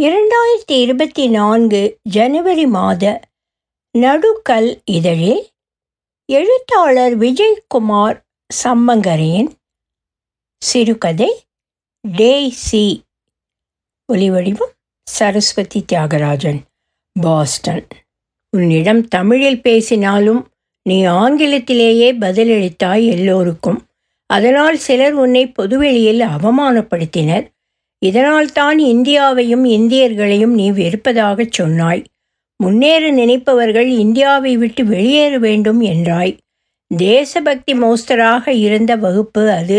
இரண்டாயிரத்தி இருபத்தி நான்கு ஜனவரி மாத நடுக்கல் இதழில் எழுத்தாளர் விஜய்குமார் சம்மங்கரையின் சிறுகதை டேசி ஒலிவடிவம் சரஸ்வதி தியாகராஜன் பாஸ்டன். உன்னிடம் தமிழில் பேசினாலும் நீ ஆங்கிலத்திலேயே பதிலளித்தாய் எல்லோருக்கும். அதனால் சிலர் உன்னை பொதுவெளியில் அவமானப்படுத்தினர். இதனால் தான் இந்தியாவையும் இந்தியர்களையும் நீ வெறுப்பதாகச் சொன்னாய். முன்னேற நினைப்பவர்கள் இந்தியாவை விட்டு வெளியேற வேண்டும் என்றாய். தேசபக்தி மோஸ்தராக இருந்த வகுப்பு அது.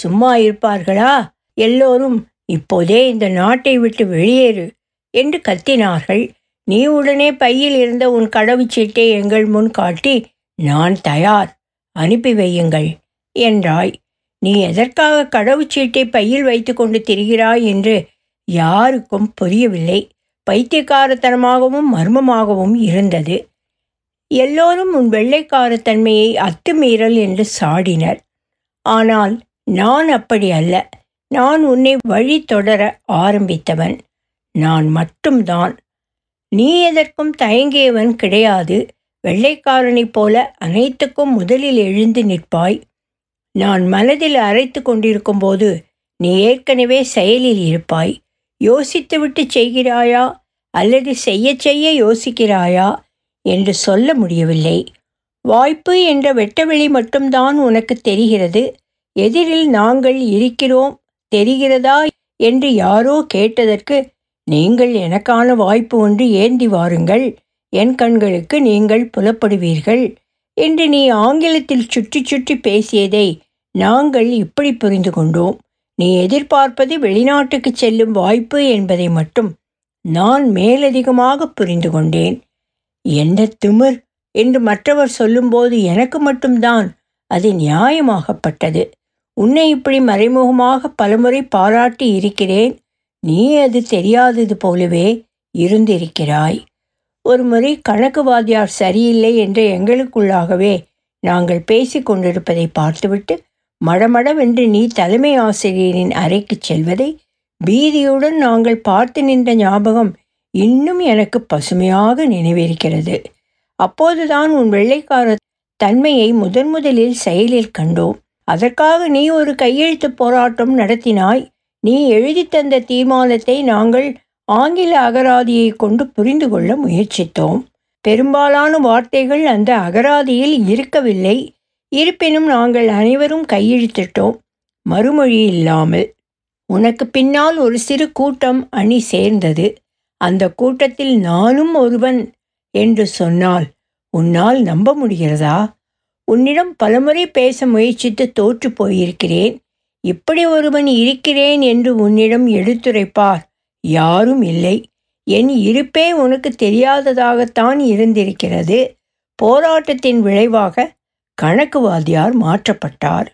சும்மா இருப்பார்களா? எல்லோரும் இப்போதே இந்த நாட்டை விட்டு வெளியேறு என்று கத்தினார்கள். நீ உடனே பையில் இருந்த உன் கடவுச்சீட்டை எங்கள் முன் காட்டி நான் தயார். அனுப்பி வையுங்கள் என்றாய். நீ எதற்காக கடவுச்சீட்டை பையில் வைத்துக்கொண்டு திரிகிறாய் என்று யாருக்கும் புரியவில்லை. பைத்தியக்காரத்தனமாகவும் மர்மமாகவும் இருந்தது. எல்லோரும் உன் வெள்ளைக்காரத்தன்மையை அத்துமீறல் என்று சாடினர். ஆனால் நான் அப்படி அல்ல. நான் உன்னை வழி தொடர ஆரம்பித்தவன். நான் மட்டும்தான். நீ எதற்கும் தயங்கியவன் கிடையாது. வெள்ளைக்காரனைப் போல அனைத்துக்கும் முதலில் எழுந்து நிற்பாய். நான் மனதில் அரைத்து கொண்டிருக்கும் போது நீ ஏற்கனவே செயலில் இருப்பாய். யோசித்துவிட்டு செய்கிறாயா? அல்லது செய்ய செய்ய யோசிக்கிறாயா? என்று சொல்ல முடியவில்லை. வாய்ப்பு என்ற வெட்டவெளி மட்டும்தான் உனக்கு தெரிகிறது. எதிரில் நாங்கள் இருக்கிறோம். தெரிகிறதா என்று யாரோ கேட்டதற்கு நீங்கள் எனக்கான வாய்ப்பு ஒன்று ஏந்தி வாருங்கள். என் கண்களுக்கு நீங்கள் புலப்படுவீர்கள் என்று நீ ஆங்கிலத்தில் சுற்றி சுற்றி பேசியதை நாங்கள் இப்படி புரிந்து கொண்டோம். நீ எதிர்பார்ப்பது வெளிநாட்டுக்கு செல்லும் வாய்ப்பு என்பதை மட்டும் நான் மேலதிகமாக புரிந்து கொண்டேன். என்ன திமிர்? என்று மற்றவர் சொல்லும்போது எனக்கு மட்டும்தான் அது நியாயமாகப்பட்டது. உன்னை இப்படி மறைமுகமாக பலமுறை பாராட்டி இருக்கிறேன். நீ அது தெரியாதது போலவே இருந்திருக்கிறாய். ஒருமுறை கணக்கு வாத்தியார் சரியில்லை என்று எங்களுக்குள்ளாகவே நாங்கள் பேசி கொண்டிருப்பதை பார்த்துவிட்டு மடமடவென்று நீ தலைமை ஆசிரியரின் அறைக்கு செல்வதை பீதியுடன் நாங்கள் பார்த்து நின்ற ஞாபகம் இன்னும் எனக்கு பசுமையாக நினைவிருக்கிறது. அப்போதுதான் உன் வெள்ளைக்கார தன்மையை முதன் முதலில் செயலில் கண்டோம். அதற்காக நீ ஒரு கையெழுத்து போராட்டம் நடத்தினாய். நீ எழுதி தந்த தீர்மானத்தை நாங்கள் ஆங்கில அகராதியை கொண்டு புரிந்து கொள்ள முயற்சித்தோம். பெரும்பாலான வார்த்தைகள் அந்த அகராதியில் இருக்கவில்லை. இருப்பினும் நாங்கள் அனைவரும் கையெழுத்திட்டோம். மறுமொழி இல்லாமல். உனக்கு பின்னால் ஒரு சிறு கூட்டம் அணி சேர்ந்தது. அந்த கூட்டத்தில் நானும் ஒருவன் என்று சொன்னால் உன்னால் நம்ப முடிகிறதா? உன்னிடம் பலமுறை பேச முயற்சித்து தோற்று போயிருக்கிறேன். இப்படி ஒருவன் இருக்கிறேன் என்று உன்னிடம் எடுத்துரைப்பார் யாரும் இல்லை. என் இருப்பே உனக்கு தெரியாததாகத்தான் இருந்திருக்கிறது. போராட்டத்தின் விளைவாக கணக்கு வாத்தியார் மாற்றப்பட்டார்.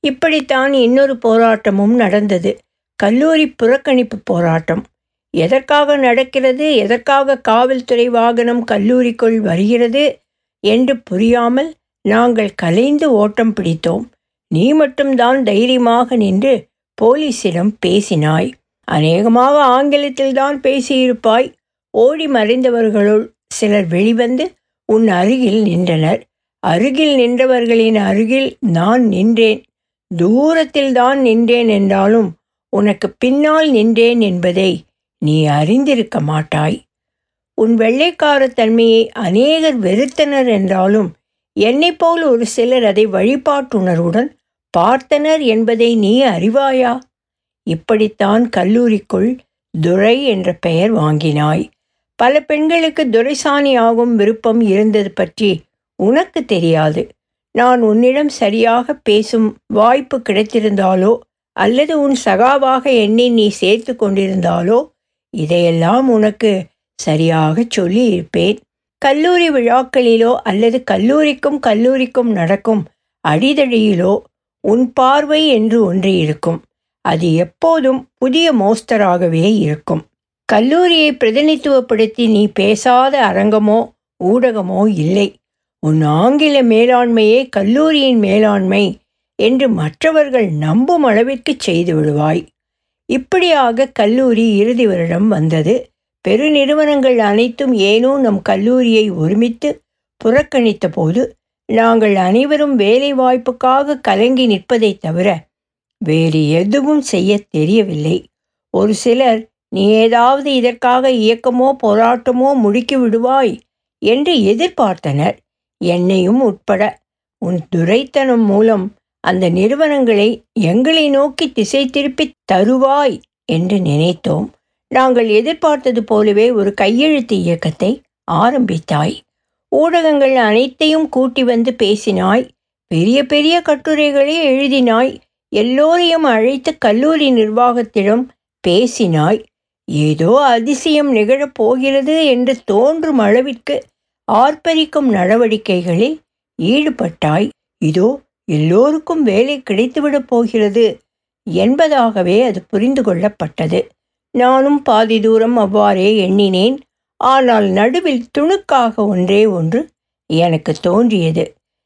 இப்படித்தான் இன்னொரு போராட்டமும் நடந்தது. கல்லூரி புறக்கணிப்பு போராட்டம். எதற்காக நடக்கிறது? எதற்காக காவல்துறை வாகனம் கல்லூரிக்குள் வருகிறது? என்று புரியாமல் நாங்கள் கலைந்து ஓட்டம் பிடித்தோம். நீ மட்டும்தான் தைரியமாக நின்று போலீசிடம் பேசினாய். அநேகமாக ஆங்கிலத்தில்தான் பேசியிருப்பாய். ஓடி மறைந்தவர்களுள் சிலர் வெளிவந்து உன் அருகில் நின்றனர். அருகில் நின்றவர்களின் அருகில் நான் நின்றேன். தூரத்தில் தான் நின்றேன் என்றாலும் உனக்கு பின்னால் நின்றேன் என்பதை நீ அறிந்திருக்க மாட்டாய். உன் வெள்ளைக்காரத்தன்மையை அநேகர் வெறுத்தனர் என்றாலும் என்னைப்போல் ஒரு சிலர் அதை வழிபாட்டுணர்வுடன் பார்த்தனர் என்பதை நீ அறிவாயா? இப்படித்தான் கல்லூரிக்குள் துரை என்ற பெயர் வாங்கினாய். பல பெண்களுக்கு துரைசாணி ஆகும் விருப்பம் இருந்தது பற்றி உனக்கு தெரியாது. நான் உன்னிடம் சரியாக பேசும் வாய்ப்பு கிடைத்திருந்தாலோ அல்லது உன் சகாவாக என்னை நீ சேர்த்து கொண்டிருந்தாலோ இதையெல்லாம் உனக்கு சரியாக சொல்லி இருப்பேன் கல்லூரி விழாக்களிலோ அல்லது கல்லூரிக்கும் கல்லூரிக்கும் நடக்கும் அடிதடியிலோ உன் பார்வை என்று ஒன்று இருக்கும். அது எப்போதும் புதிய மோஸ்தராகவே இருக்கும். கல்லூரியை பிரதிநிதித்துவப்படுத்தி நீ பேசாத அரங்கமோ ஊடகமோ இல்லை. உன் ஆங்கில மேலாண்மையே கல்லூரியின் மேலாண்மை என்று மற்றவர்கள் நம்பும் அளவிற்கு செய்து விடுவாய். இப்படியாக கல்லூரி இறுதி வருடம் வந்தது. பெருநிறுவனங்கள் அனைத்தும் ஏனோ நம் கல்லூரியை ஒருமித்து புறக்கணித்த போது நாங்கள் அனைவரும் வேலை வாய்ப்புக்காக கலங்கி நிற்பதை தவிர வேறு எதுவும் செய்ய தெரியவில்லை. ஒரு சிலர் நீ ஏதாவது இதற்காக இயக்கமோ போராட்டமோ முடுக்கி விடுவாய் என்று எதிர்பார்த்தனர். என்னையும் உட்பட. உன் துரைத்தனம் மூலம் அந்த நிறுவனங்களை எங்களை நோக்கி திசை திருப்பி தருவாய் என்று நினைத்தோம். நாங்கள் எதிர்பார்த்தது போலவே ஒரு கையெழுத்து இயக்கத்தை ஆரம்பித்தாய். ஊடகங்கள் அனைத்தையும் கூட்டி வந்து பேசினாய். பெரிய பெரிய கட்டுரைகளை எழுதினாய். எல்லோரையும் அழைத்து கல்லூரி நிர்வாகத்திடம் பேசினாய். ஏதோ அதிசயம் நிகழப் போகிறது என்று தோன்றும் அளவிற்கு ஆர்ப்பரிக்கும் நடவடிக்கைகளில் ஈடுபட்டாய். இதோ எல்லோருக்கும் வேலை கிடைத்துவிடப் போகிறது என்பதாகவே அது புரிந்து கொள்ளப்பட்டது. நானும் பாதி தூரம் அவ்வாறே எண்ணினேன். ஆனால் நடுவில் துணுக்காக ஒன்றே ஒன்று எனக்கு தோன்றியது.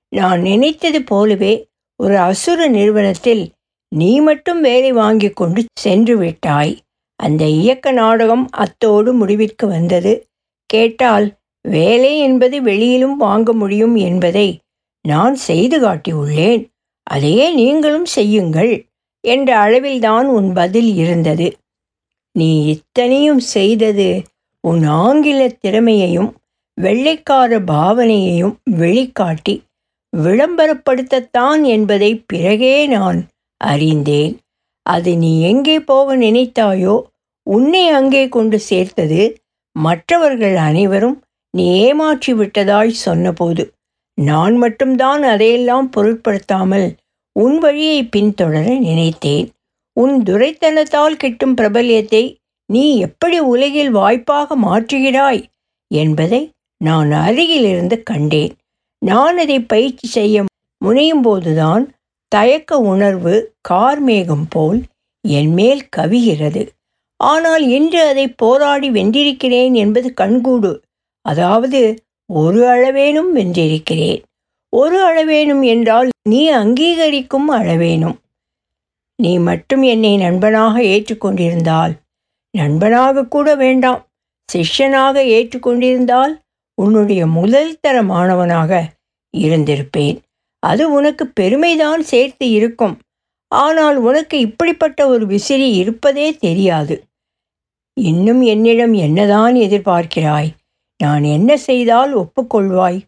நான் நினைத்தது போலவே ஒரு அசுர நிறுவனத்தில் நீ மட்டும் வேலை வாங்கி கொண்டு சென்று விட்டாய். அந்த இயக்க நாடகம் அத்தோடு முடிவிற்கு வந்தது. கேட்டால் வேலை என்பது வெளியிலும் வாங்க முடியும் என்பதை நான் செய்து காட்டியுள்ளேன். அதையே நீங்களும் செய்யுங்கள் என்ற அளவில்தான் உன் பதில் இருந்தது. நீ இத்தனையும் செய்தது உன் ஆங்கில திறமையையும் வெள்ளைக்கார பாவனையையும் வெளிக்காட்டி விளம்பரப்படுத்தத்தான் என்பதை பிறகே நான் அறிந்தேன். அது நீ எங்கே போக நினைத்தாயோ உன்னை அங்கே கொண்டு சேர்த்தது மற்றவர்கள் அனைவரும் நீ ஏமாற்றி விட்டதாய் சொன்னபோது நான் மட்டும்தான் அதையெல்லாம் பொருட்படுத்தாமல் உன் வழியை பின்தொடர நினைத்தேன். உன் துரைத்தனத்தால் கிட்டும் பிரபல்யத்தை நீ எப்படி உலகில் வாய்ப்பாக மாற்றுகிறாய்? என்பதை நான் அருகிலிருந்து கண்டேன். நான் அதை பயிற்சி செய்ய முனையும் போதுதான் தயக்க உணர்வு கார்மேகம் போல் என்மேல் கவிகிறது. ஆனால் இன்று அதை போராடி வென்றிருக்கிறேன் என்பது கண்கூடு. அதாவது ஒரு அளவேனும் வென்றிருக்கிறேன். ஒரு அளவேனும் என்றால் நீ அங்கீகரிக்கும் அளவேனும். நீ மட்டும் என்னை நண்பனாக ஏற்றுக்கொண்டிருந்தால் நண்பனாக கூட வேண்டாம். சிஷ்யனாக ஏற்றுக்கொண்டிருந்தால் உன்னுடைய முதல் தர மாணவனாக இருந்திருப்பேன். அது உனக்கு பெருமைதான் சேர்த்து இருக்கும். ஆனால் உனக்கு இப்படிப்பட்ட ஒரு விசிறி இருப்பதே தெரியாது. இன்னும் என்னிடம் என்னதான் எதிர்பார்க்கிறாய்? நான் என்ன செய்தால் ஒப்புக்கொள்வாய்?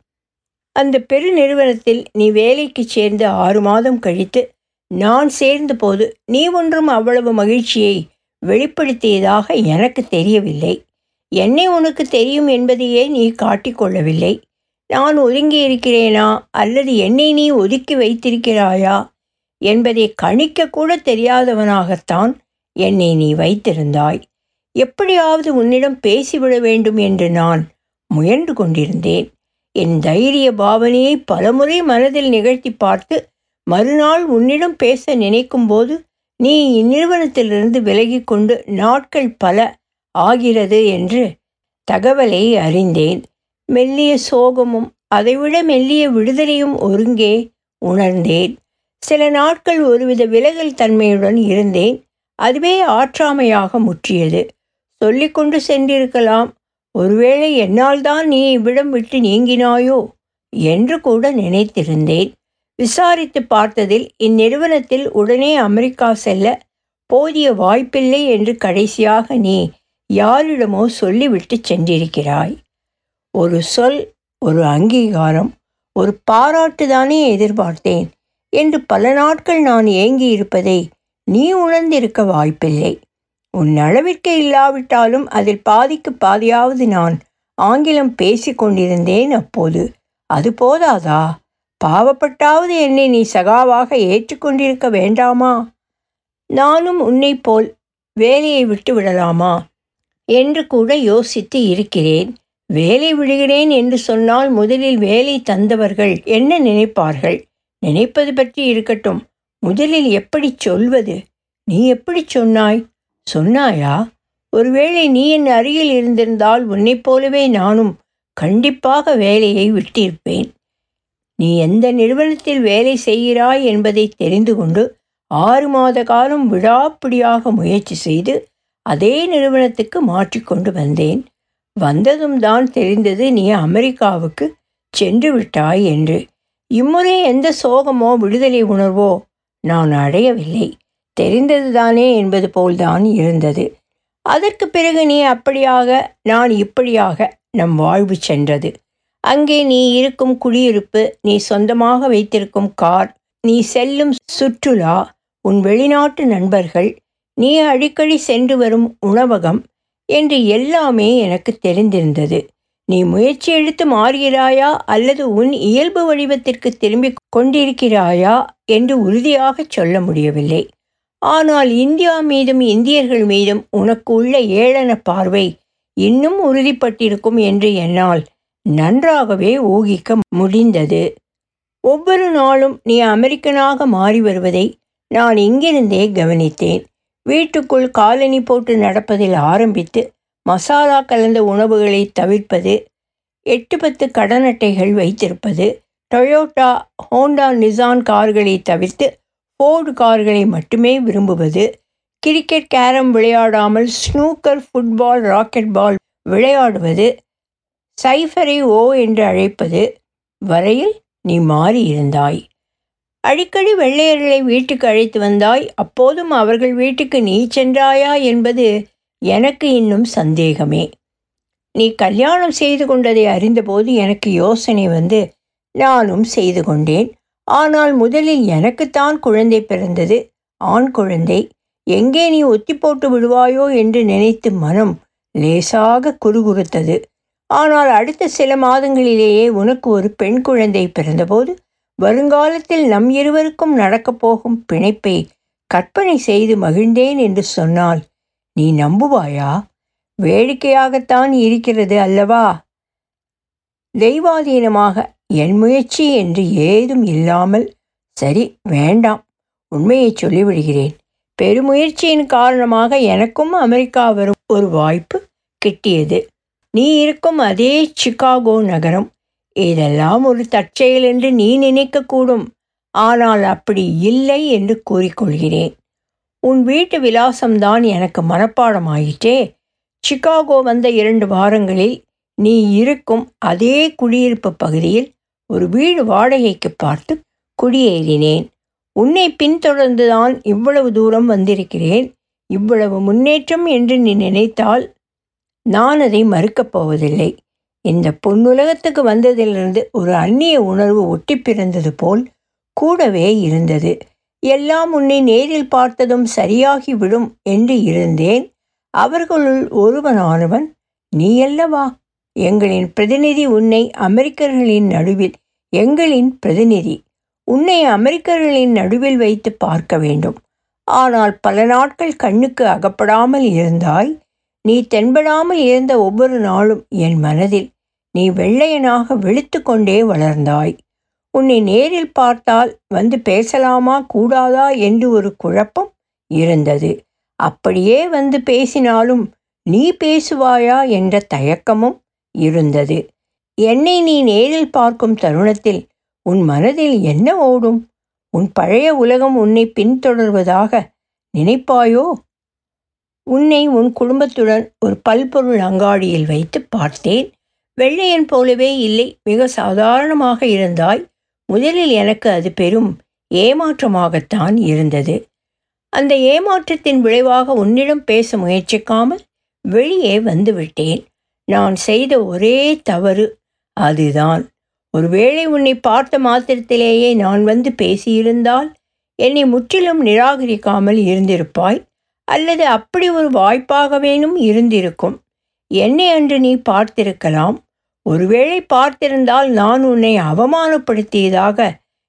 அந்த பெருநிறுவனத்தில் நீ வேலைக்கு சேர்ந்து ஆறு மாதம் கழித்து நான் சேர்ந்த போது நீ ஒன்றும் அவ்வளவு மகிழ்ச்சியை வெளிப்படுத்தியதாக எனக்கு தெரியவில்லை. என்னை உனக்கு தெரியும் என்பதையே நீ காட்டிக்கொள்ளவில்லை நான் ஒதுங்கி இருக்கிறேனா அல்லது என்னை நீ ஒதுக்கி வைத்திருக்கிறாயா? என்பதை கணிக்கக்கூட தெரியாதவனாகத்தான் என்னை நீ வைத்திருந்தாய். எப்படியாவது உன்னிடம் பேசிவிட வேண்டும் என்று நான் முயன்று கொண்டிருந்தேன். என் தைரிய பாவனையை பலமுறை மனதில் நிகழ்த்தி பார்த்து மறுநாள் உன்னிடம் பேச நினைக்கும் போது நீ இந்நிறுவனத்திலிருந்து விலகி கொண்டு நாட்கள் பல ஆகிறது என்று தகவலை அறிந்தேன். மெல்லிய சோகமும் அதைவிட மெல்லிய விடுதலையும் ஒருங்கே உணர்ந்தேன். சில நாட்கள் ஒருவித விலகல் தன்மையுடன் இருந்தேன். அதுவே ஆற்றாமையாக முற்றியது. சொல்லிக்கொண்டு சென்றிருக்கலாம் ஒருவேளை என்னால் தான் நீ இவ்விடம் விட்டு நீங்கினாயோ? என்று கூட நினைத்திருந்தேன். விசாரித்து பார்த்ததில் இந்நிறுவனத்தில் உடனே அமெரிக்கா செல்ல போதிய வாய்ப்பில்லை என்று கடைசியாக நீ யாரிடமோ சொல்லிவிட்டு சென்றிருக்கிறாய். ஒரு சொல் ஒரு அங்கீகாரம் ஒரு பாராட்டு தானே எதிர்பார்த்தேன். என்று பல நாட்கள் நான் ஏங்கி இருப்பதை நீ உணர்ந்திருக்க வாய்ப்பில்லை. உன் அளவிற்கே இல்லாவிட்டாலும் அதில் பாதிக்கு பாதியாவது நான் ஆங்கிலம் பேசிக் கொண்டிருந்தேன் அப்போது. அது போதாதா? பாவப்பட்டாவது என்னை நீ சகாவாக ஏற்றுக்கொண்டிருக்க வேண்டாமா? நானும் உன்னை போல் வேலையை விட்டு விடலாமா? என்று கூட யோசித்து இருக்கிறேன். வேலை விடுகிறேன் என்று சொன்னால் முதலில் வேலை தந்தவர்கள் என்ன நினைப்பார்கள்? நினைப்பது பற்றி இருக்கட்டும். முதலில் எப்படி சொல்வது? நீ எப்படி சொன்னாய்? சொன்னாயா? ஒருவேளை நீ என் அருகில் இருந்திருந்தால் உன்னைப் போலவே நானும் கண்டிப்பாக வேலையை விட்டிருப்பேன். நீ எந்த நிறுவனத்தில் வேலை செய்கிறாய் என்பதை தெரிந்து கொண்டு ஆறு மாத காலம் விடாப்பிடியாக முயற்சி செய்து அதே நிறுவனத்துக்கு மாற்றிக்கொண்டு வந்தேன். வந்ததும் தான் தெரிந்தது நீ அமெரிக்காவுக்கு சென்று விட்டாய் என்று. இம்முறை எந்த சோகமோ விடுதலை உணர்வோ நான் அடையவில்லை. தெரிந்ததுதானே என்பது போல்தான் இருந்தது. அதற்கு பிறகு நீ அப்படியாக நான் இப்படியாக நம் வாழ்வு சென்றது. அங்கே நீ இருக்கும் குடியிருப்பு நீ சொந்தமாக வைத்திருக்கும் கார் நீ செல்லும் சுற்றுலா உன் வெளிநாட்டு நண்பர்கள் நீ அடிக்கடி சென்று வரும் உணவகம் என்று எல்லாமே எனக்கு தெரிந்திருந்தது. நீ முயற்சி எடுத்து மாறுகிறாயா அல்லது உன் இயல்பு வடிவத்திற்கு திரும்பிக் கொண்டிருக்கிறாயா என்று உறுதியாக சொல்ல முடியவில்லை. ஆனால் இந்தியா மீதும் இந்தியர்கள் மீதும் உனக்கு உள்ள ஏளன பார்வை இன்னும் உறுதிப்பட்டிருக்கும் என்று என்னால் நன்றாகவே ஊகிக்க முடிந்தது. ஒவ்வொரு நாளும் நீ அமெரிக்கனாக மாறி வருவதை நான் இங்கிருந்தே கவனித்தேன். வீட்டுக்குள் காலனி போட்டு நடப்பதில் ஆரம்பித்து மசாலா கலந்த உணவுகளை தவிர்ப்பது எட்டு பத்து கடன் அட்டைகள் வைத்திருப்பது டொயோட்டா ஹோண்டா நிசான் கார்களை தவிர்த்து ஃபோர்டு கார்களை மட்டுமே விரும்புவது கிரிக்கெட் கேரம் விளையாடாமல் ஸ்னூக்கர் ஃபுட்பால் ராக்கெட் பால் விளையாடுவது சைஃபரை ஓ என்று அழைப்பது வரையில் நீ மாறியிருந்தாய். அடிக்கடி வெள்ளையர்களை வீட்டுக்கு அழைத்து வந்தாய் அப்போதும் அவர்கள் வீட்டுக்கு நீ சென்றாயா என்பது எனக்கு இன்னும் சந்தேகமே. நீ கல்யாணம் செய்து கொண்டதை அறிந்தபோது எனக்கு யோசனை வந்து நானும் செய்து கொண்டேன். ஆனால் முதலில் எனக்குத்தான் குழந்தை பிறந்தது. ஆண் குழந்தை எங்கே நீ ஒத்தி போட்டு விடுவாயோ என்று நினைத்து மனம் லேசாக குறுகுறுத்தது. ஆனால் அடுத்த சில மாதங்களிலேயே உனக்கு ஒரு பெண் குழந்தை பிறந்தபோது வருங்காலத்தில் நம் இருவருக்கும் நடக்கப் போகும் பிணைப்பை கற்பனை செய்து மகிழ்ந்தேன் என்று சொன்னால் நீ நம்புவாயா? வேடிக்கையாகத்தான் இருக்கிறது அல்லவா? தெய்வாதீனமாக என் முயற்சி என்று ஏதும் இல்லாமல் சரி வேண்டாம் உண்மையை சொல்லிவிடுகிறேன். பெருமுயற்சியின் காரணமாக எனக்கும் அமெரிக்கா வரும் ஒரு வாய்ப்பு கிட்டியது. நீ இருக்கும் அதே சிகாகோ நகரம். இதெல்லாம் ஒரு தற்செயல் என்று நீ நினைக்கக்கூடும். ஆனால் அப்படி இல்லை என்று கூறிக்கொள்கிறேன். உன் வீட்டு விலாசம்தான் எனக்கு மனப்பாடமாயிற்றே. சிகாகோ வந்த இரண்டு வாரங்களில் நீ இருக்கும் அதே குடியிருப்பு பகுதியில் ஒரு வீடு வாடகைக்கு பார்த்து குடியேறினேன். உன்னை பின்தொடர்ந்துதான் இவ்வளவு தூரம் வந்திருக்கிறேன். இவ்வளவு முன்னேற்றம் என்று நீ நினைத்தால் நான் அதை மறுக்கப் போவதில்லை. இந்த பொன்னுலகத்துக்கு வந்ததிலிருந்து ஒரு அந்நிய உணர்வு ஒட்டி பிறந்தது போல் கூடவே இருந்தது. எல்லாம் உன்னை நேரில் பார்த்ததும் சரியாகிவிடும் என்று இருந்தேன். அவர்களுள் ஒருவனானவன் நீ அல்லவா? எங்களின் பிரதிநிதி உன்னை அமெரிக்கர்களின் நடுவில் எங்களின் பிரதிநிதி. உன்னை அமெரிக்கர்களின் நடுவில் வைத்து பார்க்க வேண்டும். ஆனால் பல நாட்கள் கண்ணுக்கு அகப்படாமல் இருந்தாய். நீ தென்படாமல் இருந்த ஒவ்வொரு நாளும் என் மனதில் நீ வெள்ளையனாக வெளுத்து கொண்டே வளர்ந்தாய். உன்னை நேரில் பார்த்தால் வந்து பேசலாமா கூடாதா என்று ஒரு குழப்பம் இருந்தது. அப்படியே வந்து பேசினாலும் நீ பேசுவாயா என்ற தயக்கமும் இருந்தது. என்னை நீ நேரில் பார்க்கும் தருணத்தில் உன் மனதில் என்ன ஓடும்? உன் பழைய உலகம் உன்னை பின்தொடர்வதாக நினைப்பாயோ? உன்னை உன் குடும்பத்துடன் ஒரு பல்பொருள் அங்காடியில் வைத்து பார்த்தேன். வெள்ளையன் போலவே இல்லை மிக சாதாரணமாக இருந்தாய். முதலில் எனக்கு அது பெரும் ஏமாற்றமாகத்தான் இருந்தது. அந்த ஏமாற்றத்தின் விளைவாக உன்னிடம் பேச முயற்சிக்காமல் வெளியே வந்துவிட்டேன் நான் செய்த ஒரே தவறு அதுதான். ஒருவேளை உன்னை பார்த்த மாத்திரத்திலேயே நான் வந்து பேசியிருந்தால் என்னை முற்றிலும் நிராகரிக்காமல் இருந்திருப்பாய். அல்லது அப்படி ஒரு வாய்ப்பாகவேனும் இருந்திருக்கும். என்னை அன்று நீ பார்த்திருக்கலாம். ஒருவேளை பார்த்திருந்தால் நான் உன்னை அவமானப்படுத்தியதாக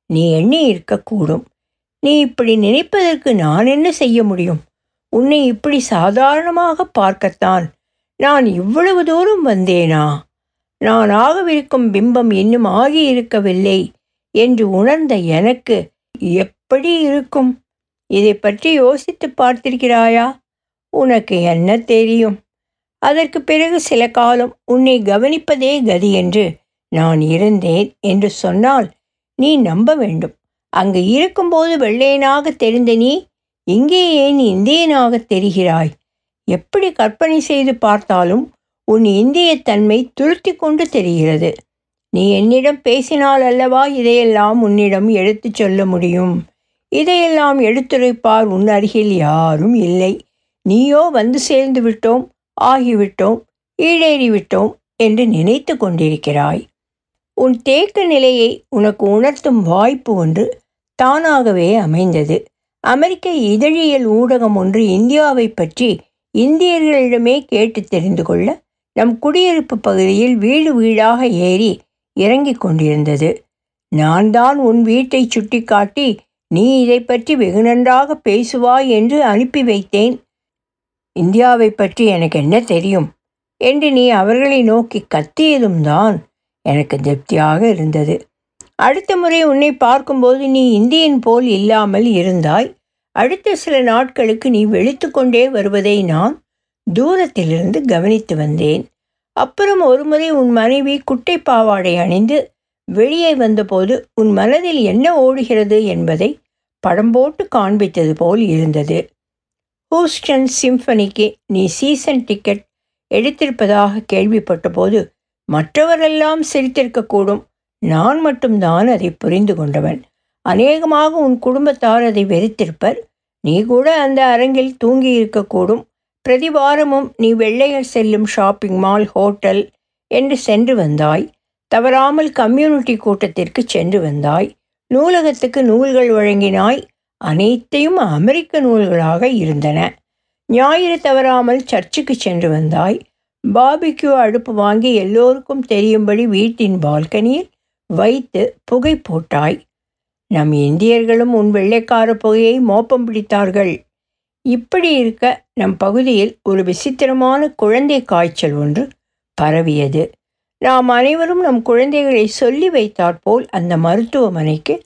நீ எண்ணி இருக்கக்கூடும். நீ இப்படி நினைப்பதற்கு நான் என்ன செய்ய முடியும்? உன்னை இப்படி சாதாரணமாக பார்க்கத்தான் நான் இவ்வளவு தூரம் வந்தேனா? நான் ஆகவிருக்கும் பிம்பம் இன்னும் ஆகியிருக்கவில்லை என்று உணர்ந்த எனக்கு எப்படி இருக்கும்? இதை பற்றி யோசித்து பார்த்திருக்கிறாயா? உனக்கு என்ன தெரியும்? அதற்கு பிறகு சில காலம் உன்னை கவனிப்பதே கதி என்று நான் இருந்தேன் என்று சொன்னால் நீ நம்ப வேண்டும். அங்கு இருக்கும்போது வெள்ளையனாக தெரிந்த நீ இங்கே ஏன் இந்தியனாக தெரிகிறாய். எப்படி கற்பனை செய்து பார்த்தாலும் உன் இந்தியத்தன்மை துருத்தி கொண்டு தெரிகிறது. நீ என்னிடம் பேசினால் அல்லவா இதையெல்லாம் உன்னிடம் எடுத்துச் சொல்ல முடியும்? இதையெல்லாம் எடுத்துரைப்பார் உன் அருகில் யாரும் இல்லை. நீயோ வந்து சேர்ந்து விட்டோம் ஆகிவிட்டோம் ஈடேறிவிட்டோம் என்று நினைத்து கொண்டிருக்கிறாய். உன் தேக்க நிலையை உனக்கு உணர்த்தும் வாய்ப்பு ஒன்று தானாகவே அமைந்தது. அமெரிக்க இதழியல் ஊடகம் ஒன்று இந்தியாவை பற்றி இந்தியர்களிடமே கேட்டு தெரிந்து கொள்ள நம் குடியிருப்பு பகுதியில் வீடு வீடாக ஏறி இறங்கிக் கொண்டிருந்தது. நான் தான் உன் வீட்டை சுட்டிக்காட்டி நீ இதை பற்றி வெகு நன்றாக பேசுவாய் என்று அனுப்பி வைத்தேன். இந்தியாவை பற்றி எனக்கு என்ன தெரியும்? என்று நீ அவர்களை நோக்கி கத்தியதும் தான் எனக்கு திருப்தியாக இருந்தது. அடுத்த முறை உன்னை பார்க்கும்போது நீ இந்தியன் போல் இல்லாமல் இருந்தாய். அடுத்த சில நாட்களுக்கு நீ வெளுத்து கொண்டே வருவதை நான் தூரத்திலிருந்து கவனித்து வந்தேன். அப்புறம் ஒருமுறை உன் மனைவி குட்டை பாவாடை அணிந்து வெளியே வந்தபோது உன் மனதில் என்ன ஓடுகிறது என்பதை படம் போட்டு காண்பித்தது போல் இருந்தது. ஹூஸ்டன் சிம்பனிக்கு நீ சீசன் டிக்கெட் எடுத்திருப்பதாக கேள்விப்பட்டபோது மற்றவரெல்லாம் சிரித்திருக்கக்கூடும். நான் மட்டும்தான் அதை புரிந்து கொண்டவன். அநேகமாக உன் குடும்பத்தார் அதை வெறுத்திருப்பர். நீ கூட அந்த அரங்கில் தூங்கி இருக்கக்கூடும் பிரதி வாரமும் நீ வெள்ளையர் செல்லும் ஷாப்பிங் மால் ஹோட்டல் என்று சென்று வந்தாய். தவறாமல் கம்யூனிட்டி கூட்டத்திற்கு சென்று வந்தாய். நூலகத்துக்கு நூல்கள் வழங்கினாய். அனைத்தையும் அமெரிக்க நூல்களாக இருந்தன. ஞாயிறு தவறாமல் சர்ச்சுக்கு சென்று வந்தாய். பாபிக்யூ அடுப்பு வாங்கி எல்லோருக்கும் தெரியும்படி வீட்டின் பால்கனியில் வைத்து புகை போட்டாய். நம் இந்தியர்களும் உன் வெள்ளைக்கார புகையை மோப்பம் பிடித்தார்கள். இப்படி இருக்க நம் பகுதியில் ஒரு விசித்திரமான குழந்தை காய்ச்சல் ஒன்று பரவியது. நாம் அனைவரும் நம் குழந்தைகளை சொல்லி வைத்தாற்போல் அந்த மருத்துவமனைக்கு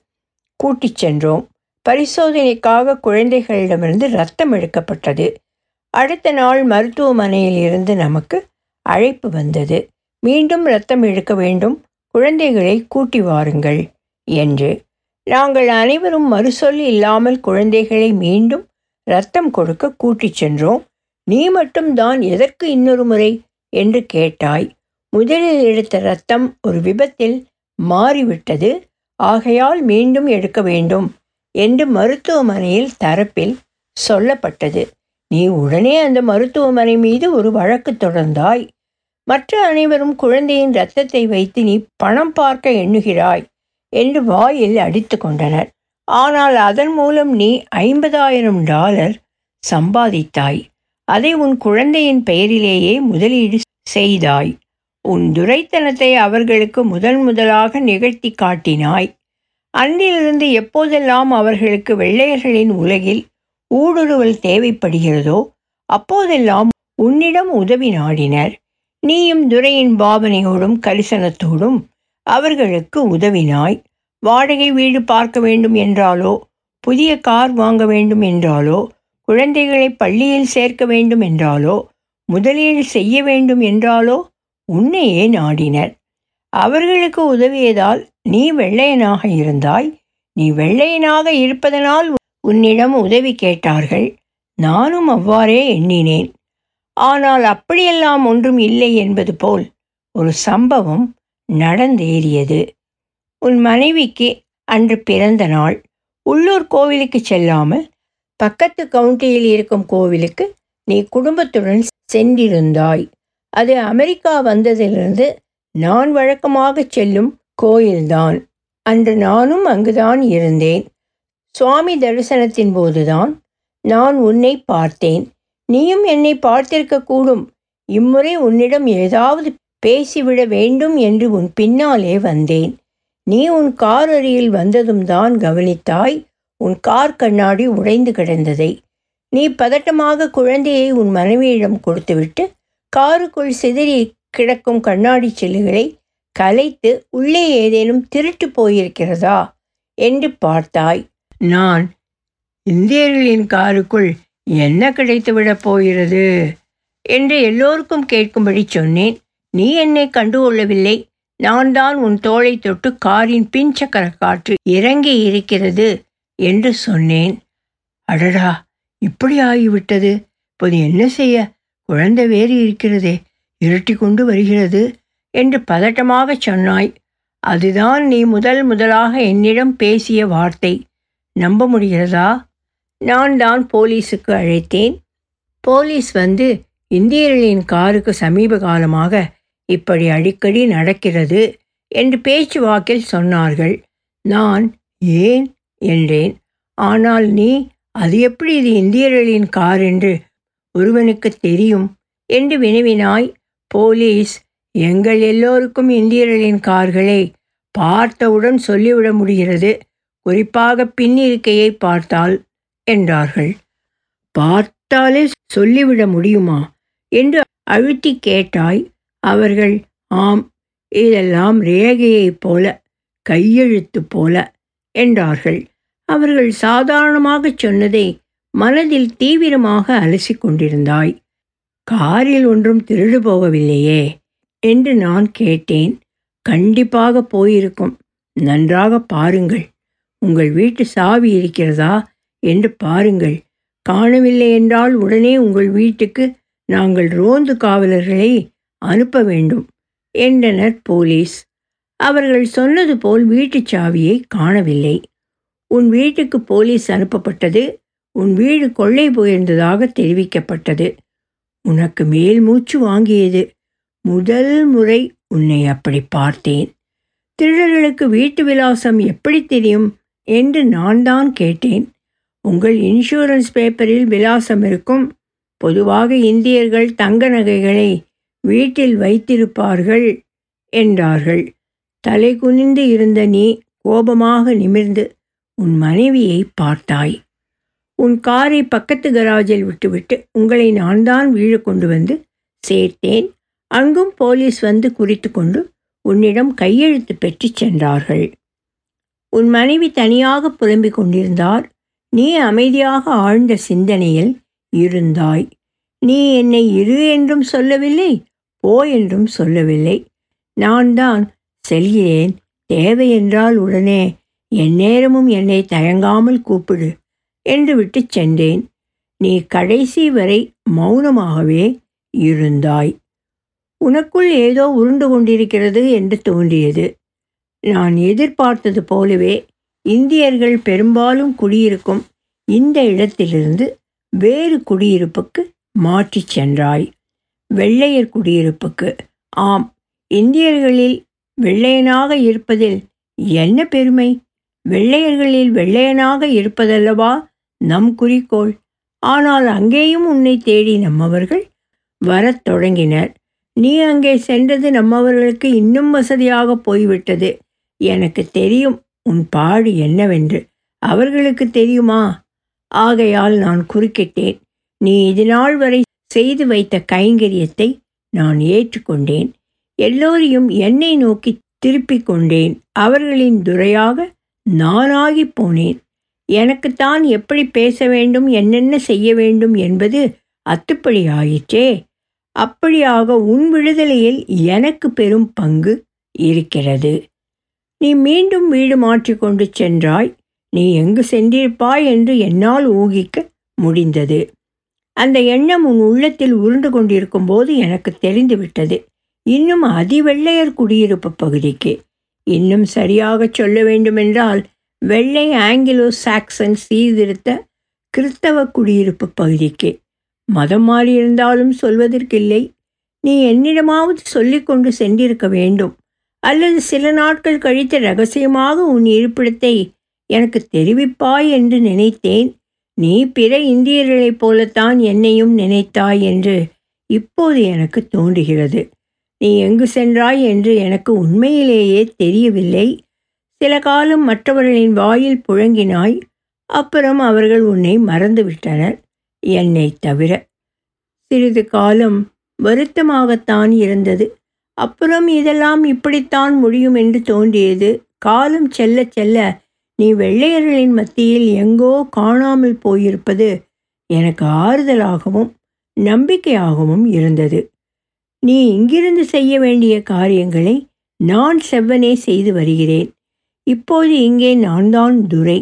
கூட்டிச் சென்றோம். பரிசோதனைக்காக குழந்தைகளிடமிருந்து ரத்தம் எடுக்கப்பட்டது. அடுத்த நாள் மருத்துவமனையில் இருந்து நமக்கு அழைப்பு வந்தது. மீண்டும் ரத்தம் எடுக்க வேண்டும். குழந்தைகளை கூட்டி வாருங்கள் என்று. நாங்கள் அனைவரும் மறுசொல் இல்லாமல் குழந்தைகளை மீண்டும் ரத்தம் கொடுக்க கூட்டிச் சென்றோம். நீ மட்டும்தான் எதற்கு இன்னொரு முறை? என்று கேட்டாய். முதலில் எடுத்த ரத்தம் ஒரு விபத்தில் மாறிவிட்டது. ஆகையால் மீண்டும் எடுக்க வேண்டும் என்று மருத்துவமனையில் தரப்பில் சொல்லப்பட்டது. நீ உடனே அந்த மருத்துவமனை மீது ஒரு வழக்கு தொடர்ந்தாய். மற்ற அனைவரும் குழந்தையின் இரத்தத்தை வைத்து நீ பணம் பார்க்க எண்ணுகிறாய் என்று வாயில் அடித்து கொண்டனர். ஆனால் அதன் மூலம் நீ ஐம்பதாயிரம் டாலர் சம்பாதித்தாய். அதை உன் குழந்தையின் பெயரிலேயே முதலீடு செய்தாய். உன் துரைத்தனத்தை அவர்களுக்கு முதன் முதலாக நிகழ்த்தி காட்டினாய். அன்றிலிருந்து எப்போதெல்லாம் அவர்களுக்கு வெள்ளையர்களின் உலகில் ஊடுருவல் தேவைப்படுகிறதோ அப்போதெல்லாம் உன்னிடம் உதவி நாடினர். நீயும் துரையின் பாவனையோடும் கரிசனத்தோடும் அவர்களுக்கு உதவினாய். வாடகை வீடு பார்க்க வேண்டும் என்றாலோ புதிய கார் வாங்க வேண்டும் என்றாலோ குழந்தைகளை பள்ளியில் சேர்க்க வேண்டும் என்றாலோ முதலீடு செய்ய வேண்டும் என்றாலோ உன்னையே நாடினர். அவர்களுக்கு உதவியதால் நீ வெள்ளையனாக இருந்தாய். நீ வெள்ளையனாக இருப்பதனால் உன்னிடம் உதவி கேட்டார்கள். நானும் அவ்வாறே எண்ணினேன். ஆனால் அப்படியெல்லாம் ஒன்றும் இல்லை என்பது போல் ஒரு சம்பவம் நடந்தேறியது. உன் மனைவிக்கு அன்று பிறந்த நாள். உள்ளூர் கோவிலுக்கு செல்லாமல் பக்கத்து கவுண்டியில் இருக்கும் கோவிலுக்கு நீ குடும்பத்துடன் சென்றிருந்தாய். அது அமெரிக்கா வந்ததிலிருந்து நான் வழக்கமாக செல்லும் கோயில்தான். அன்று நானும் அங்குதான் இருந்தேன். சுவாமி தரிசனத்தின் போதுதான் நான் உன்னை பார்த்தேன். நீயும் என்னை பார்த்திருக்கக்கூடும் இம்முறை உன்னிடம் ஏதாவது பேசிவிட வேண்டும் என்று உன் பின்னாலே வந்தேன். நீ உன் கார் அருகில் வந்ததும் தான் கவனித்தாய் உன் கார் கண்ணாடி உடைந்து கிடந்ததை. நீ பதட்டமாக குழந்தையை உன் மனைவியிடம் கொடுத்துவிட்டு காருக்குள் சிதறி கிடக்கும் கண்ணாடி சில்லுகளை கலைத்து உள்ளே ஏதேனும் திருட்டு போயிருக்கிறதா? என்று பார்த்தாய். நான் இந்தியர்களின் காருக்குள் என்ன கிடைத்துவிடப் போகிறது? என்று எல்லோருக்கும் கேட்கும்படி சொன்னேன். நீ என்னை கண்டுகொள்ளவில்லை நான் தான் உன் தோளை தொட்டு காரின் பின்சக்கர காற்று இறங்கி இருக்கிறது என்று சொன்னேன். அடடா இப்படி ஆகிவிட்டது. இப்போது என்ன செய்ய? குழந்தை வேறு இருக்கிறதே இருட்டி கொண்டு வருகிறது என்று பதட்டமாக சொன்னாய். அதுதான் நீ முதல் முதலாக என்னிடம் பேசிய வார்த்தை. நம்ப முடிகிறதா? நான் தான் போலீஸுக்கு அழைத்தேன். போலீஸ் வந்து இந்தியர்களின் காருக்கு சமீப காலமாக இப்படி அடிக்கடி நடக்கிறது என்று பேச்சுவாக்கில் சொன்னார்கள். நான் ஏன் என்றேன். ஆனால் நீ அது எப்படி இது இந்தியர்களின் கார் என்று ஒருவனுக்கு தெரியும் என்று வினவினாய். போலீஸ் எங்கள் எல்லோருக்கும் இந்தியர்களின் கார்களை பார்த்தவுடன் சொல்லிவிட முடிகிறது. குறிப்பாக பின்னிருக்கையை பார்த்தால் என்றார்கள். பார்த்தாலே சொல்லிவிட முடியுமா? என்று அழுத்தி கேட்டாய். அவர்கள் ஆம் இதெல்லாம் ரேகையைப் போல கையெழுத்து போல என்றார்கள். அவர்கள் சாதாரணமாகச் சொன்னதை மனதில் தீவிரமாக அலசி கொண்டிருந்தாய். காரில் ஒன்றும் திருடு போகவில்லையே என்று நான் கேட்டேன். கண்டிப்பாக போயிருக்கும். நன்றாக பாருங்கள். உங்கள் வீட்டு சாவி இருக்கிறதா? என்று பாருங்கள். காணவில்லை என்றால் உடனே உங்கள் வீட்டுக்கு நாங்கள் ரோந்து காவலர்களை அனுப்ப வேண்டும் என்றனர் போலீஸ். அவர்கள் சொன்னது போல் வீட்டுச் சாவியை காணவில்லை. உன் வீட்டுக்கு போலீஸ் அனுப்பப்பட்டது உன் வீடு கொள்ளை போயிருந்ததாக தெரிவிக்கப்பட்டது. உனக்கு மேல் மூச்சு வாங்கியது. முதல் முறை உன்னை அப்படி பார்த்தேன். திருடர்களுக்கு வீட்டு விலாசம் எப்படி தெரியும் என்று நான் தான் கேட்டேன். உங்கள் இன்சூரன்ஸ் பேப்பரில் விலாசம் இருக்கும். பொதுவாக இந்தியர்கள் தங்க நகைகளை வீட்டில் வைத்திருப்பார்கள் என்றார்கள். தலை குனிந்து இருந்த நீ கோபமாக நிமிர்ந்து உன் மனைவியை பார்த்தாய். உன் காரை பக்கத்து கராஜில் விட்டுவிட்டு உங்களை நான் தான் வீழ கொண்டு வந்து சேர்த்தேன். அங்கும் போலீஸ் வந்து குறித்து கொண்டு உன்னிடம் கையெழுத்து பெற்றுச் சென்றார்கள். உன் மனைவி தனியாக புலம்பிக் கொண்டிருந்தார். நீ அமைதியாக ஆழ்ந்த சிந்தனையில் இருந்தாய். நீ என்னை இரு என்றும் சொல்லவில்லை. போ என்றும் சொல்லவில்லை. நான் தான் செல்கிறேன். தேவை என்றால் உடனே எந்நேரமும் என்னை தயங்காமல் கூப்பிடு என்று விட்டு சென்றேன். நீ கடைசி வரை மௌனமாகவே இருந்தாய். உனக்குள் ஏதோ உருண்டு கொண்டிருக்கிறது என்று தோன்றியது. நான் எதிர்பார்த்தது போலவே இந்தியர்கள் பெரும்பாலும் குடியிருக்கும் இந்த இடத்திலிருந்து வேறு குடியிருப்புக்கு மாற்றிச் சென்றாய். வெள்ளையர் குடியிருப்புக்கு. ஆம் இந்தியர்களில் வெள்ளையனாக இருப்பதில் என்ன பெருமை? வெள்ளையர்களில் வெள்ளையனாக இருப்பதல்லவா? நம் குறிக்கோள். ஆனால் அங்கேயும் உன்னை தேடி நம்மவர்கள் வரத் தொடங்கினர். நீ அங்கே சென்றது நம்மவர்களுக்கு இன்னும் வசதியாக போய்விட்டது. எனக்கு தெரியும் உன் பாடு என்னவென்று. அவர்களுக்கு தெரியுமா? ஆகையால் நான் குறுக்கிட்டேன். நீ இதுநாள் வரை செய்து வைத்த கைங்கரியத்தை நான் ஏற்றுக்கொண்டேன். எல்லோரையும் என்னை நோக்கி திருப்பிக் கொண்டேன். அவர்களின் துறையாக நானாகி போனேன். எனக்குத்தான் எப்படி பேச வேண்டும் என்னென்ன செய்ய வேண்டும் என்பது அத்துப்படி ஆயிற்றே அப்படியாக உன் விடுதலையில் எனக்கு பெரும் பங்கு இருக்கிறது. நீ மீண்டும் வீடு மாற்றிக்கொண்டு சென்றாய். நீ எங்கு சென்றிருப்பாய் என்று என்னால் ஊகிக்க முடிந்தது. அந்த எண்ணம் உன் உள்ளத்தில் உருண்டு கொண்டிருக்கும் போது எனக்கு தெரிந்துவிட்டது. இன்னும் அதிவெள்ளையர் குடியிருப்பு பகுதிக்கு. இன்னும் சரியாக சொல்ல வேண்டுமென்றால் வெள்ளை ஆங்கிலோ சாக்சன் சீர்திருத்த கிறிஸ்தவ குடியிருப்பு பகுதிக்கு. மதம் மாறியிருந்தாலும் சொல்வதற்கில்லை. நீ என்னிடமாவது சொல்லிக்கொண்டு சென்றிருக்க வேண்டும். அல்லது சில நாட்கள் கழித்து ரகசியமாக உன் இருப்பிடத்தை எனக்கு தெரிவிப்பாய் என்று நினைத்தேன். நீ பிற இந்தியர்களைப் போலத்தான் என்னையும் நினைத்தாய் என்று இப்போது எனக்கு தோன்றுகிறது. நீ எங்கு சென்றாய் என்று எனக்கு உண்மையிலேயே தெரியவில்லை. சில காலம் மற்றவர்களின் வாயில் புழங்கினாய். அப்புறம் அவர்கள் உன்னை மறந்துவிட்டனர். என்னை தவிர. சிறிது காலம் வருத்தமாகத்தான் இருந்தது. அப்புறம் இதெல்லாம் இப்படித்தான் முடியும் என்று தோன்றியது. காலம் செல்ல செல்ல நீ வெள்ளையர்களின் மத்தியில் எங்கோ காணாமல் போயிருப்பது எனக்கு ஆறுதலாகவும் நம்பிக்கையாகவும் இருந்தது. நீ இங்கிருந்து செய்ய வேண்டிய காரியங்களை நான் செவ்வனே செய்து வருகிறேன். இப்போது இங்கே நான் தான் துரை.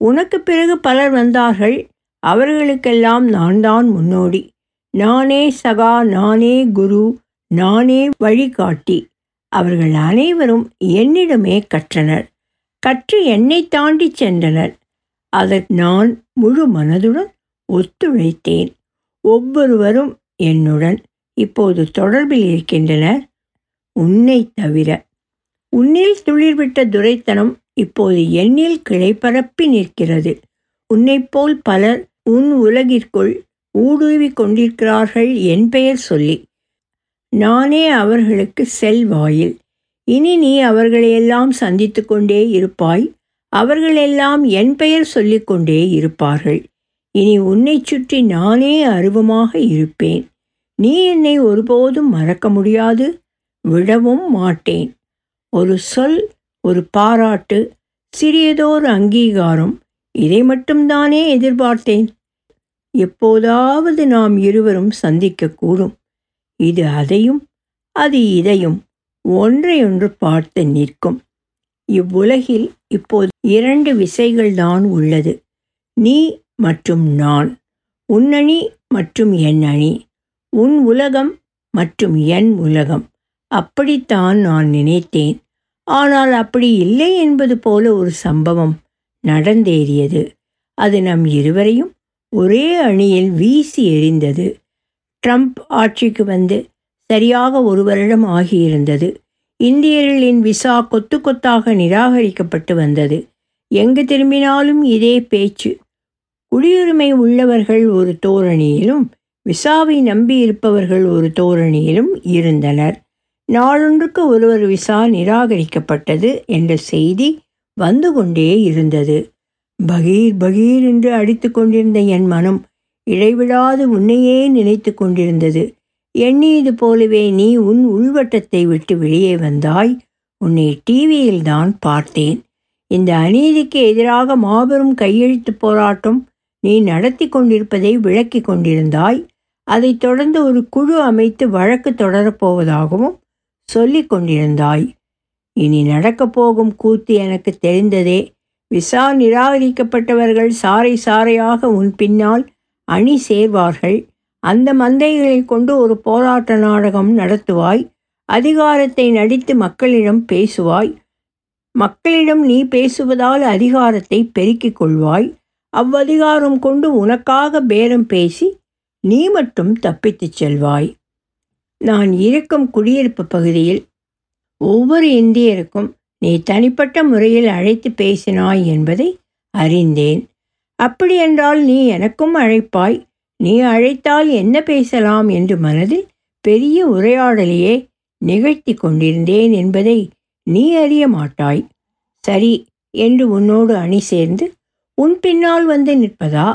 உனக்கு பிறகு பலர் வந்தார்கள். அவர்களுக்கெல்லாம் நான் தான் முன்னோடி. நானே சகா நானே குரு நானே வழிகாட்டி. அவர்கள் அனைவரும் என்னிடமே கற்றனர். கற்று என்னை தாண்டி சென்றனர். அதற்கு நான் முழு மனதுடன் ஒத்துழைத்தேன். ஒவ்வொருவரும் என்னுடன் இப்போது தொடர்பில் இருக்கின்றனர். உன்னை தவிர. உன்னில் துளிர்விட்ட துரைத்தனம் இப்போது என்னில் கிளைப்பரப்பி நிற்கிறது. உன்னைப்போல் பலர் உன் உலகிற்குள் ஊடுருவி கொண்டிருக்கிறார்கள் என் பெயர் சொல்லி. நானே அவர்களுக்கு செல்வாயில். இனி நீ அவர்களையெல்லாம் சந்தித்து கொண்டே இருப்பாய். அவர்களெல்லாம் என் பெயர் சொல்லிக்கொண்டே இருப்பார்கள். இனி உன்னை சுற்றி நானே அருவமாக இருப்பேன். நீ என்னை ஒருபோதும் மறக்க முடியாது. விடவும் மாட்டேன். ஒரு சொல் ஒரு பாராட்டு சிறியதோர் அங்கீகாரம் இதை மட்டும்தானே எதிர்பார்த்தேன். எப்போதாவது நாம் இருவரும் சந்திக்கக்கூடும். இது அதையும் அது இதையும். ஒன்றையொன்று பார்த்து நிற்கும். இவ்வுலகில் இப்போது இரண்டு விசைகள்தான் உள்ளது. நீ மற்றும் நான் உன் அணி மற்றும் என் அணி உன் உலகம் மற்றும் என் உலகம். அப்படித்தான் நான் நினைத்தேன். ஆனால் அப்படி இல்லை என்பது போல ஒரு சம்பவம் நடந்தேறியது. அது நம் இருவரையும் ஒரே அணியில் வீசி எறிந்தது. ட்ரம்ப் ஆட்சிக்கு வந்து சரியாக ஒரு வருடம் ஆகியிருந்தது. இந்தியர்களின் விசா கொத்து கொத்தாக நிராகரிக்கப்பட்டு வந்தது. எங்கு திரும்பினாலும் இதே பேச்சு. குடியுரிமை உள்ளவர்கள் ஒரு தோரணியிலும் விசாவை நம்பியிருப்பவர்கள் ஒரு தோரணியிலும் இருந்தனர். நாளொன்றுக்கு ஒருவர் விசா நிராகரிக்கப்பட்டது என்ற செய்தி வந்து கொண்டே இருந்தது. பகீர் பகீர் என்று அடித்து கொண்டிருந்த என் மனம் இடைவிடாது உன்னையே நினைத்து கொண்டிருந்தது. எண்ணியது போலவே நீ உன் உள்வட்டத்தை விட்டு வெளியே வந்தாய். உன்னை டிவியில் தான் பார்த்தேன். இந்த அநீதிக்கு எதிராக மாபெரும் கையெழுத்து போராட்டம் நீ நடத்தி கொண்டிருப்பதை விளக்கி கொண்டிருந்தாய். அதைத் தொடர்ந்து ஒரு குழு அமைத்து வழக்கு தொடரப்போவதாகவும் சொல்லிக் கொண்டிருந்தாய். இனி நடக்கப் போகும் கூத்து எனக்கு தெரிந்ததே. விசா நிராகரிக்கப்பட்டவர்கள் சாறை சாறையாக உன் பின்னால் அணி சேர்வார்கள். அந்த மந்தைகளை கொண்டு ஒரு போராட்ட நாடகம் நடத்துவாய். அதிகாரத்தை நடித்து மக்களிடம் பேசுவாய். மக்களிடம் நீ பேசுவதால் அதிகாரத்தை பெருக்கிக் கொள்வாய். அவ்வதிகாரம் கொண்டு உனக்காக பேரம் பேசி நீ மட்டும் தப்பித்துச் செல்வாய். நான் இருக்கும் குடியிருப்பு பகுதியில் ஒவ்வொரு இந்தியருக்கும் நீ தனிப்பட்ட முறையில் அழைத்து பேசினாய் என்பதை அறிந்தேன். அப்படியென்றால் நீ எனக்கும் அழைப்பாய். நீ அழைத்தால் என்ன பேசலாம்? என்று மனதில் பெரிய உரையாடலையே நிகழ்த்தி கொண்டிருந்தேன் என்பதை நீ அறிய மாட்டாய். சரி என்று உன்னோடு அணி சேர்ந்து உன் பின்னால் வந்து நிற்பதா?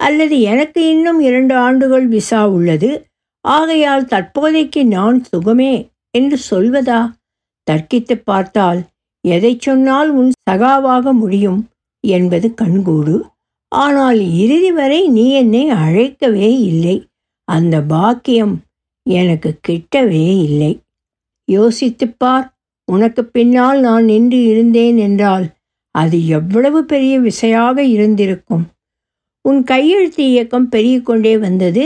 அல்லது எனக்கு இன்னும் இரண்டு ஆண்டுகள் விசா உள்ளது. ஆகையால் தற்போதைக்கு நான் சுகமே என்று சொல்வதா? தர்க்கித்து பார்த்தால் எதை சொன்னால் உன் சகாவாக முடியும் என்பது கண்கூடு. ஆனால் இறுதி வரை நீ என்னை அழைக்கவே இல்லை. அந்த பாக்கியம் எனக்கு கிட்டவே இல்லை. யோசித்துப்பார் உனக்கு பின்னால் நான் நின்று இருந்தேன் என்றால் அது எவ்வளவு பெரிய விசையாக இருந்திருக்கும். உன் கையெழுத்து இயக்கம் பெருகிக்கொண்டே வந்தது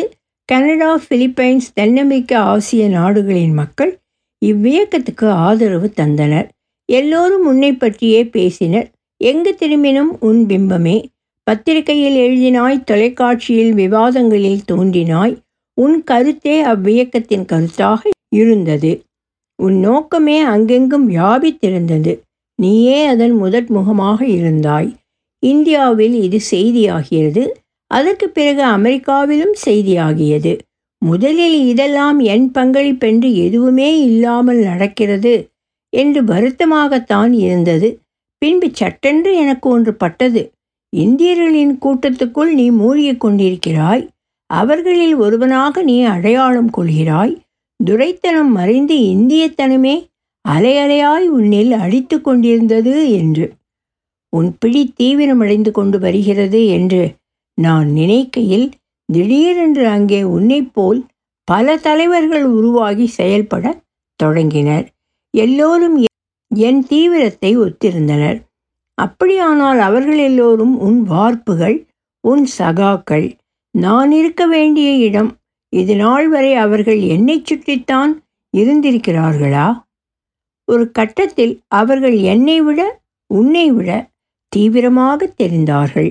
கனடா பிலிப்பைன்ஸ் தென்னம்பிக்க ஆசிய நாடுகளின் மக்கள் இவ்வியக்கத்துக்கு ஆதரவு தந்தனர். எல்லோரும் உன்னை பற்றியே பேசினர். எங்கு திரும்பினும் உன் பிம்பமே பத்திரிகையில் எழுதினாய் தொலைக்காட்சியில் விவாதங்களில் தோன்றினாய். உன் கருத்தே அவ்வியக்கத்தின் கருத்தாக இருந்தது. உன் நோக்கமே அங்கெங்கும் வியாபித்திருந்தது. நீயே அதன் முதற் முகமாக இருந்தாய். இந்தியாவில் இது செய்தியாகிறது அதற்கு பிறகு அமெரிக்காவிலும் செய்தியாகியது. முதலில் இதெல்லாம் என் பங்களிப்பென்று எதுவுமே இல்லாமல் நடக்கிறது என்று வருத்தமாகத்தான் இருந்தது. பின்பு சட்டென்று எனக்கு ஒன்று பட்டது. இந்தியர்களின் கூட்டத்துக்குள் நீ மூழ்கிக் கொண்டிருக்கிறாய். அவர்களில் ஒருவனாக நீ அடையாளம் கொள்கிறாய். துரைத்தனம் மறைந்து இந்தியத்தனமே அலையலையாய் உன்னில் அடித்து கொண்டிருந்தது என்று. உன் பிடி தீவிரமடைந்து கொண்டு வருகிறது என்று நான் நினைக்கையில் திடீரென்று அங்கே உன்னைப் போல் பல தலைவர்கள் உருவாகி செயல்பட தொடங்கினர். எல்லோரும் என் தீவிரத்தை ஒத்திருந்தனர். அப்படியானால் அவர்கள் எல்லோரும் உன் வார்ப்புகள் உன் சகாக்கள். நான் இருக்க வேண்டிய இடம் இது நாள் வரை அவர்கள் என்னை சுற்றித்தான் இருந்திருக்கிறார்களா? ஒரு கட்டத்தில் அவர்கள் என்னை விட உன்னை விட தீவிரமாக தெரிந்தார்கள்.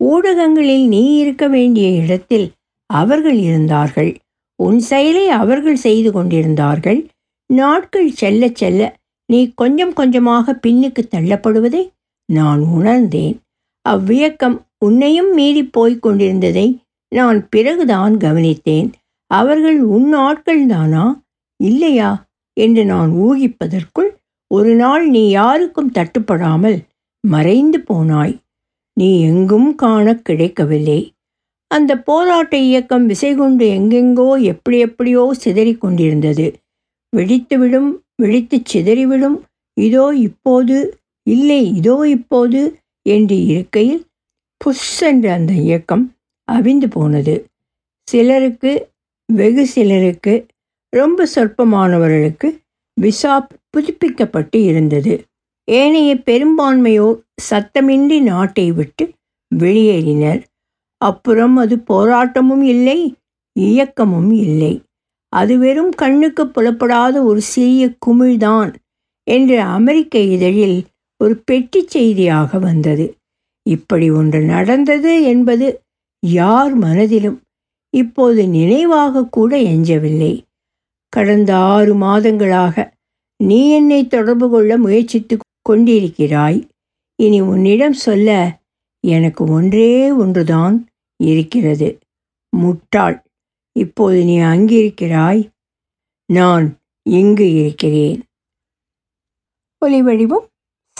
ஊடகங்களில் நீ இருக்க வேண்டிய இடத்தில் அவர்கள் இருந்தார்கள். உன் செயலை அவர்கள் செய்து கொண்டிருந்தார்கள். நாட்கள் செல்ல செல்ல நீ கொஞ்சம் கொஞ்சமாக பின்னுக்கு தள்ளப்படுவதை நான் உணர்ந்தேன். அவ்வியக்கம் உன்னையும் மீறி போய்க் கொண்டிருந்ததை நான் பிறகுதான் கவனித்தேன். அவர்கள் உன் ஆட்கள்தானா இல்லையா? என்று நான் ஊகிப்பதற்குள் ஒரு நாள் நீ யாருக்கும் தட்டுப்படாமல் மறைந்து போனாய். நீ எங்கும் காண கிடைக்கவில்லை. அந்த போராட்ட இயக்கம் விசை கொண்டு எங்கெங்கோ எப்படி எப்படியோ சிதறிக் கொண்டிருந்தது. வெடித்துவிடும் வெடித்துச் சிதறிவிடும் இதோ இப்போது இல்லை இதோ இப்போது என்று இருக்கையில் புஷ் என்ற அந்த இயக்கம் அவிந்து போனது. சிலருக்கு வெகு சிலருக்கு ரொம்ப சொற்பமானவர்களுக்கு விசா புதுப்பிக்கப்பட்டு இருந்தது. ஏனைய பெரும்பான்மையோர் சத்தமின்றி நாட்டை விட்டு வெளியேறினர். அப்புறம் அது போராட்டமும் இல்லை இயக்கமும் இல்லை. அது வெறும் கண்ணுக்கு புலப்படாத ஒரு சிறிய குமிழ்தான் என்று அமெரிக்க இதழில் ஒரு பெட்டி செய்தியாக வந்தது. இப்படி ஒன்று நடந்தது என்பது யார் மனதிலும் இப்போது நினைவாக கூட எஞ்சவில்லை. கடந்த ஆறு மாதங்களாக நீ என்னை தொடர்பு கொள்ள முயற்சித்து கொண்டிருக்கிறாய். இனி உன்னிடம் சொல்ல எனக்கு ஒன்றே ஒன்றுதான் இருக்கிறது. முட்டாள் இப்போது நீ அங்கிருக்கிறாய். நான் இங்கு இருக்கிறேன். ஒலி வடிவம்